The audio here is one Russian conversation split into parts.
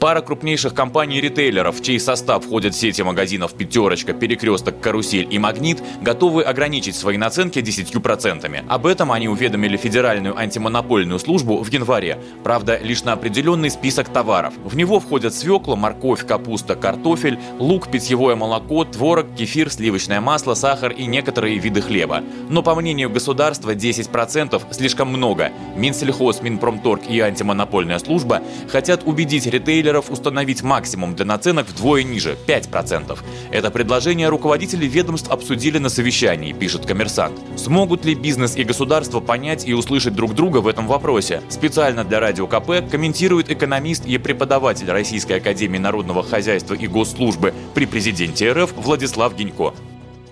Пара крупнейших компаний-ритейлеров, в чей состав входят сети магазинов «Пятерочка», «Перекресток», «Карусель» и «Магнит», готовы ограничить свои наценки 10%. Об этом они уведомили Федеральную антимонопольную службу в январе. Правда, лишь на определенный список товаров. В него входят свекла, морковь, капуста, картофель, лук, питьевое молоко, творог, кефир, сливочное масло, сахар и некоторые виды хлеба. Но по мнению государства 10% слишком много. Минсельхоз, Минпромторг и антимонопольная служба хотят убедить ритейлеров дилеров установить максимум для наценок вдвое ниже – 5%. Это предложение руководители ведомств обсудили на совещании, пишет коммерсант. Смогут ли бизнес и государство понять и услышать друг друга в этом вопросе? Специально для Радио КП комментирует экономист и преподаватель Российской Академии Народного Хозяйства и Госслужбы при президенте РФ Владислав Гинько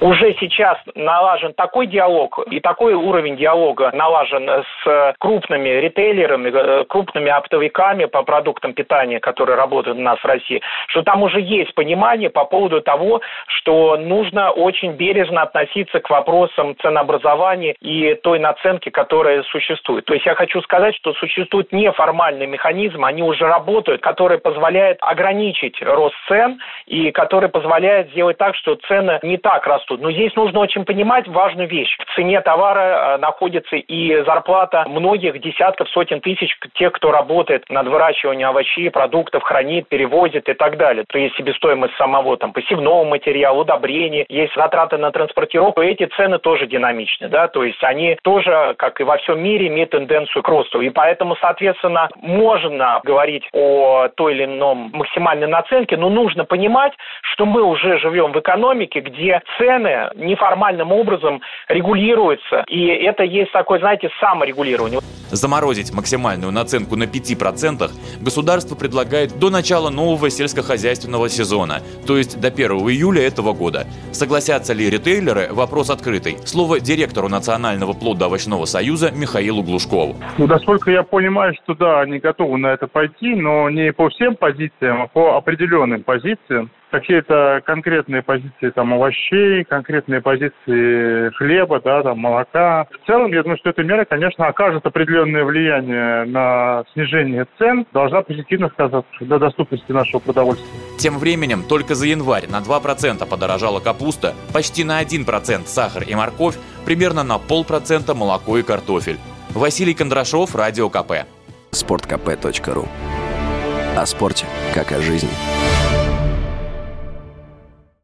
уже сейчас налажен такой диалог и такой уровень диалога налажен с крупными ритейлерами, э, крупными оптовиками по продуктам питания, которые работают у нас в России, что там уже есть понимание по поводу того, что нужно очень бережно относиться к вопросам ценообразования и той наценки, которая существует. То есть я хочу сказать, что существуют неформальные механизмы, они уже работают, которые позволяют ограничить рост цен и которые позволяют сделать так, что цены не так растут растут. Но здесь нужно очень понимать важную вещь. В цене товара э, находится и зарплата многих десятков, сотен тысяч тех, кто работает над выращиванием овощей, продуктов, хранит, перевозит и так далее. То есть себестоимость самого там посевного материала, удобрений, есть затраты на транспортировку. Эти цены тоже динамичны, да, то есть они тоже, как и во всем мире, имеют тенденцию к росту. И поэтому, соответственно, можно говорить о той или ином максимальной наценке, но нужно понимать, что мы уже живем в экономике, где цены цены неформальным образом регулируются. И это есть такое, знаете, саморегулирование. Заморозить максимальную наценку на 5% государство предлагает до начала нового сельскохозяйственного сезона, то есть до 1 июля этого года. Согласятся ли ритейлеры – вопрос открытый. Слово директору Национального плодоовощного союза Михаилу Глушкову. Ну, насколько я понимаю, что да, они готовы на это пойти, но не по всем позициям, а по определенным позициям какие-то конкретные позиции там овощей, конкретные позиции хлеба, да, там молока. В целом, я думаю, что эта мера, конечно, окажет определенное влияние на снижение цен, должна позитивно сказаться для доступности нашего продовольствия. Тем временем, только за январь на 2% подорожала капуста, почти на 1% сахар и морковь, примерно на полпроцента молоко и картофель. Василий Кондрашов, Радио КП. Спорткп.ру О спорте, как о жизни.